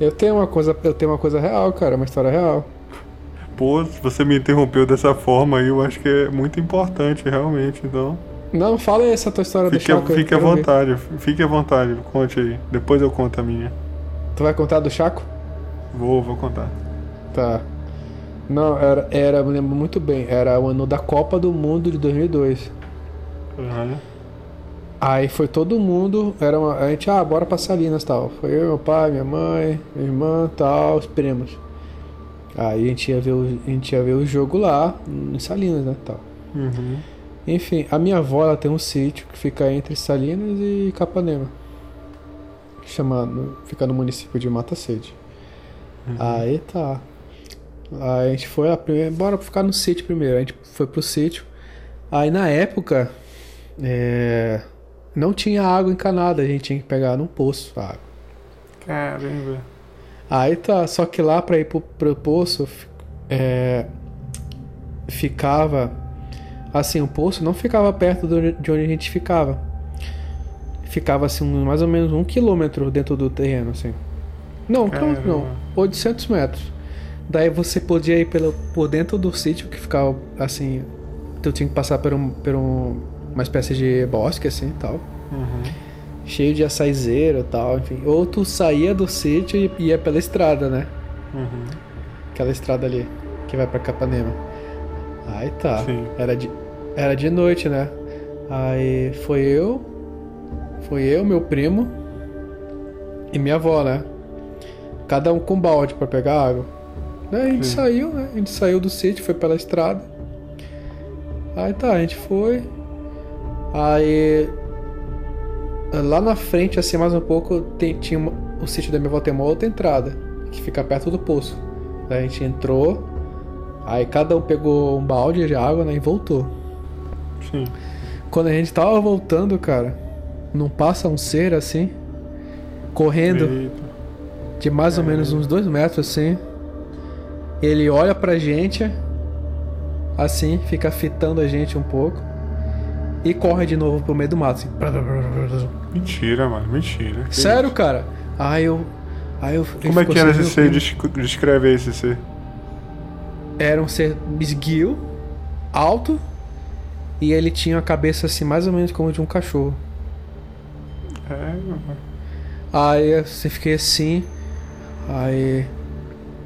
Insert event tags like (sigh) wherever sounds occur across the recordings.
Eu tenho uma coisa, eu tenho uma coisa real, cara, uma história real. Pô, se você me interrompeu dessa forma aí, eu acho que é muito importante, realmente, então. Não, fala aí essa tua história Fique, do Chaco. fique à vontade, fique à vontade, conte aí. Depois eu conto a minha. Tu vai contar do Chaco? Vou, vou contar. Tá. Não, era, era, me lembro muito bem, era o ano da Copa do Mundo de 2002. Uhum. Aí foi todo mundo, era uma, a gente, ah, bora pra Salinas tal. Foi eu, meu pai, minha mãe, minha irmã tal, os primos. Aí a gente ia ver o, a gente ia ver o jogo lá, em Salinas, né, tal. Uhum. Enfim, a minha avó ela tem um sítio que fica entre Salinas e Capanema. Chamado, fica no município de Mata Sede. Aí tá. Aí a gente foi a primeira, bora ficar no sítio primeiro. A gente foi pro sítio. Aí na época é, não tinha água encanada, a gente tinha que pegar num poço a água. Caramba. Aí tá, só que lá pra ir pro, pro poço é, ficava assim, o poço não ficava perto do- de onde a gente ficava. Ficava assim, mais ou menos um quilômetro dentro do terreno, assim. Não, um quilômetro não, Caramba. 800 metros. Daí você podia ir pelo, por dentro do sítio que ficava assim. Tu tinha que passar por, um, por um- uma espécie de bosque assim e tal Uhum. cheio de açaizeiro e tal, enfim. Ou tu saía do sítio e ia pela estrada, né? Uhum. Aquela estrada ali, que vai pra Capanema. Aí tá. Sim. Era de, era de noite, né? Aí foi eu, foi eu, meu primo e minha avó, né? Cada um com balde pra pegar água. Daí a gente Sim. saiu, né? A gente saiu do sítio, foi pela estrada. Aí tá, a gente foi. Aí lá na frente, assim, mais um pouco, tem- tinha o sítio da minha avó tem uma outra entrada, que fica perto do poço. Daí a gente entrou, aí cada um pegou um balde de água né, e voltou. Sim. Quando a gente tava voltando, cara, não passa um ser assim, correndo Eita. de mais ou menos uns dois metros assim. Ele olha pra gente, assim, fica fitando a gente um pouco. E corre de novo pro meio do mato, assim. Mentira, mano, mentira. Que Sério, isso? cara? Aí eu. Aí eu Como é que era assim, esse ser? Descreve esse ser. Era um ser esguio, alto, e ele tinha a cabeça assim, mais ou menos como de um cachorro. É, mano. Aí você fiquei assim. Aí.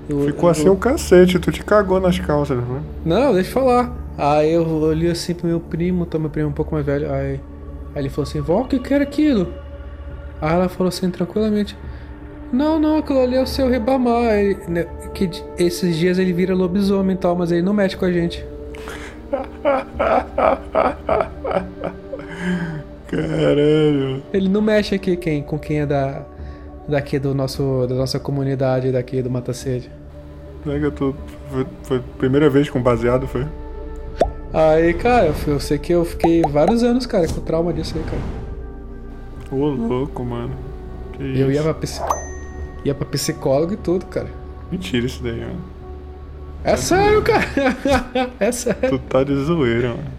eu- Ficou eu- assim o cacete, tu te cagou nas calças, né? Não, deixa eu falar. Aí eu olhei assim pro meu primo, tá meu primo um pouco mais velho. Aí, aí ele falou assim: Vó, o que que era aquilo? Aí ela falou assim, tranquilamente: Não, não, aquilo ali é o seu Ribamar. Ele- né, que esses dias ele vira lobisomem e tal, mas ele não mexe com a gente. (laughs) Caralho. Ele não mexe aqui quem, com quem é da, daqui do nosso, da nossa comunidade daqui do Mata Sede. Nega, tu. Foi, foi a primeira vez com baseado, foi? Aí, cara, eu, sei que eu fiquei vários anos, cara, com trauma disso aí, cara. Ô, louco, mano. Que Eu ia isso? pra, psi- ia pra psicólogo e tudo, cara. Mentira isso daí, mano. É sério, cara. (laughs) É sério. Tu tá de zoeira, mano.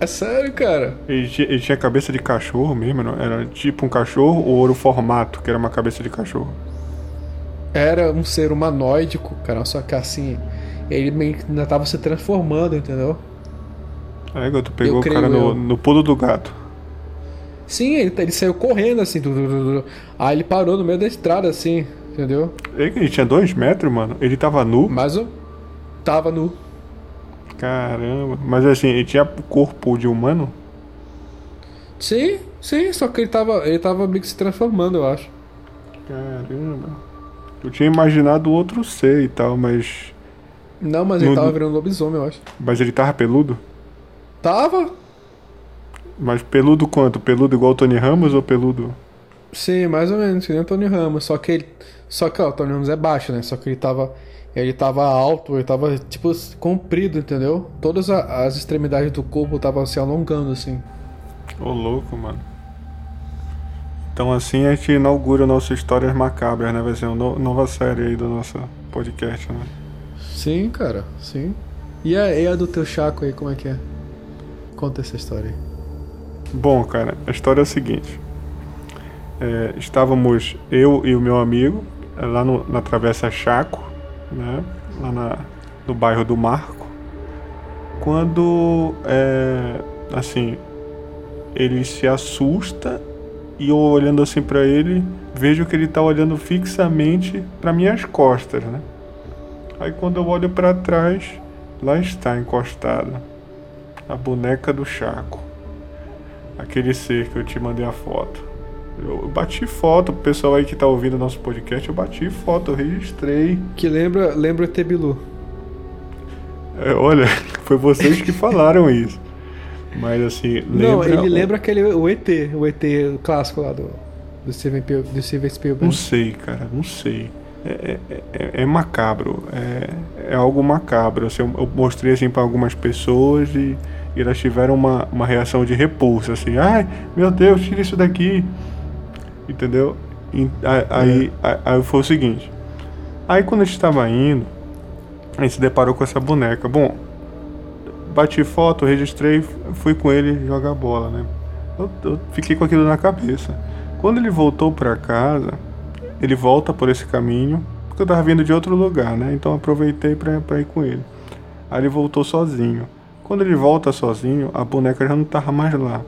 É sério, cara. Ele tinha, ele tinha cabeça de cachorro mesmo, não? Era tipo um cachorro ou era o formato, que era uma cabeça de cachorro? Era um ser humanoidico, cara. Só que assim, ele meio que ainda tava se transformando, entendeu? É, tu pegou Eu o cara no, eu. no pulo do gato. Sim, ele, ele saiu correndo assim. du. Aí ele parou no meio da estrada, assim, entendeu? Ele, ele tinha dois metros, mano. Ele tava nu. Mas eu tava nu. Caramba. Mas assim, ele tinha corpo de humano? Sim, sim, só que ele tava, ele tava meio que se transformando, eu acho. Caramba. Eu tinha imaginado outro ser e tal, mas. Não, mas ele No- tava virando lobisomem, eu acho. Mas ele tava peludo? Tava? Mas peludo quanto? Peludo igual o Tony Ramos ou peludo? Sim, mais ou menos, que nem o Tony Ramos. Só que ele. Só que ó, o Tony Ramos é baixo, né? Só que ele tava. Ele tava alto, ele tava, tipo, comprido, entendeu? Todas a- as extremidades do corpo estavam se alongando, assim. Ô louco, mano. Então assim a gente inaugura o nosso Histórias Macabras, né? Vai ser uma no- nova série aí do nosso podcast, né? Sim, cara, sim. E a, e a do teu Chaco aí, como é que é? Conta essa história aí. Bom, cara, a história é a seguinte. é, estávamos eu e o meu amigo é, lá no, na Travessa Chaco, né? Lá na, no bairro do Marco. Quando, é, assim, ele se assusta e eu olhando assim para ele, vejo que ele está olhando fixamente para minhas costas, né? Aí quando eu olho para trás, lá está encostada a boneca do Chaco. Aquele ser que eu te mandei a foto. Eu bati foto, pro pessoal aí que tá ouvindo nosso podcast, eu bati foto, eu registrei. Que lembra, lembra o Tebilu. É, olha, (laughs) foi vocês que falaram isso. Mas assim, lembra... Não, ele lembra aquele o ET, o ET clássico lá do, do Steven, do Steven Spielberg. Não sei, cara, não sei. É, é, é, é macabro, é, é algo macabro. Assim, eu, mostrei assim para algumas pessoas e, e, elas tiveram uma, uma reação de repulsa, assim, ai meu Deus, tira isso daqui. Entendeu? E, aí, aí, aí foi o seguinte. Aí quando a gente estava indo, a gente se deparou com essa boneca. Bom, bati foto, registrei, fui com ele jogar bola, né? Eu, eu fiquei com aquilo na cabeça. Quando ele voltou para casa, ele volta por esse caminho, porque eu tava vindo de outro lugar, né? Então aproveitei para ir com ele. Aí ele voltou sozinho. Quando ele volta sozinho, a boneca já não tava mais lá.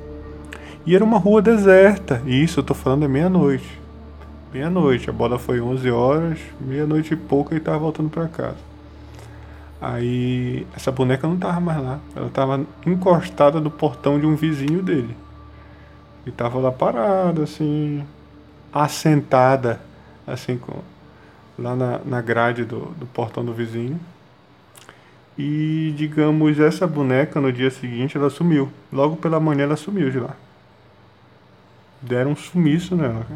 E era uma rua deserta. E isso eu tô falando é meia-noite. Meia-noite. A bola foi 11 horas, meia-noite e pouco e tava voltando para casa. Aí essa boneca não tava mais lá. Ela tava encostada no portão de um vizinho dele. E tava lá parada, assim, assentada, assim, lá na, na grade do, do portão do vizinho. E, digamos, essa boneca no dia seguinte ela sumiu. Logo pela manhã ela sumiu de lá deram um sumiço nela.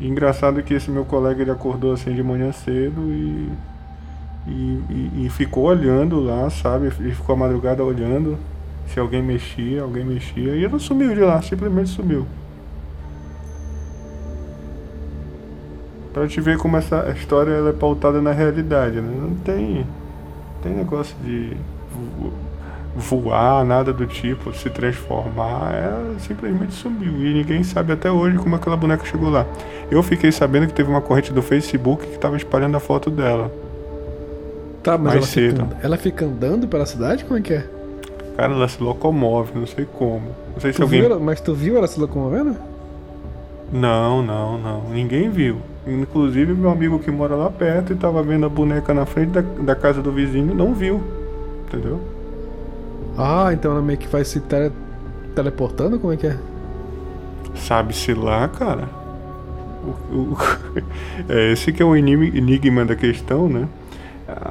E engraçado que esse meu colega ele acordou assim de manhã cedo e, e, e, e ficou olhando lá, sabe? Ele ficou a madrugada olhando se alguém mexia, alguém mexia, e ela sumiu de lá, simplesmente sumiu. Pra te ver como essa história ela é pautada na realidade, né? Não tem, tem negócio de voar, nada do tipo, se transformar, ela simplesmente sumiu. E ninguém sabe até hoje como aquela boneca chegou lá. Eu fiquei sabendo que teve uma corrente do Facebook que estava espalhando a foto dela. Tá, mas ela fica, ela fica, andando pela cidade? Como é que é? Cara, ela se locomove, não sei como. Não sei tu se alguém. Ela, mas tu viu ela se locomovendo? Não, não, não. Ninguém viu. Inclusive meu amigo que mora lá perto e estava vendo a boneca na frente da, da casa do vizinho, não viu. Entendeu? Ah, então ela meio que vai se tele... teleportando? Como é que é? Sabe-se lá, cara. O, o, (laughs) é esse que é o enigma da questão, né?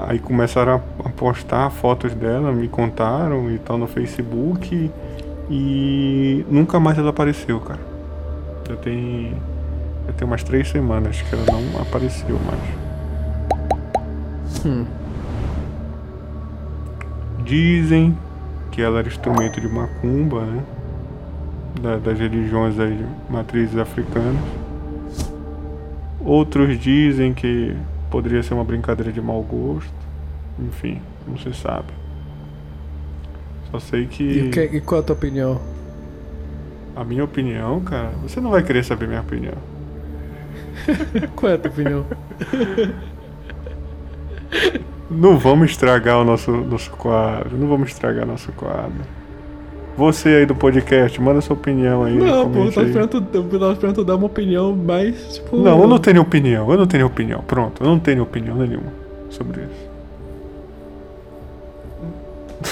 Aí começaram a postar fotos dela, me contaram e tal no Facebook e nunca mais ela apareceu, cara. Já tem, já tem umas três semanas que ela não apareceu mais. Hum. Dizem que ela era instrumento de macumba, né? Da, das religiões das matrizes africanas. Outros dizem que poderia ser uma brincadeira de mau gosto. Enfim, não se sabe. Só sei que. E, que, e qual a tua opinião? A minha opinião, cara, você não vai querer saber minha opinião. (laughs) qual é a tua opinião? Não vamos estragar o nosso, nosso quadro. Não vamos estragar nosso quadro. Você aí do podcast, manda sua opinião aí. Não, pô, eu tava esperando, eu tava esperando dar uma opinião mais, tipo. Não, eu não tenho opinião, eu não tenho opinião. Pronto, eu não tenho opinião nenhuma sobre isso.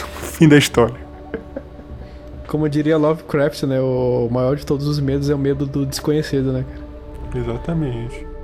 (laughs) Fim da história. Como diria Lovecraft, né? O maior de todos os medos é o medo do desconhecido, né, cara? Exatamente.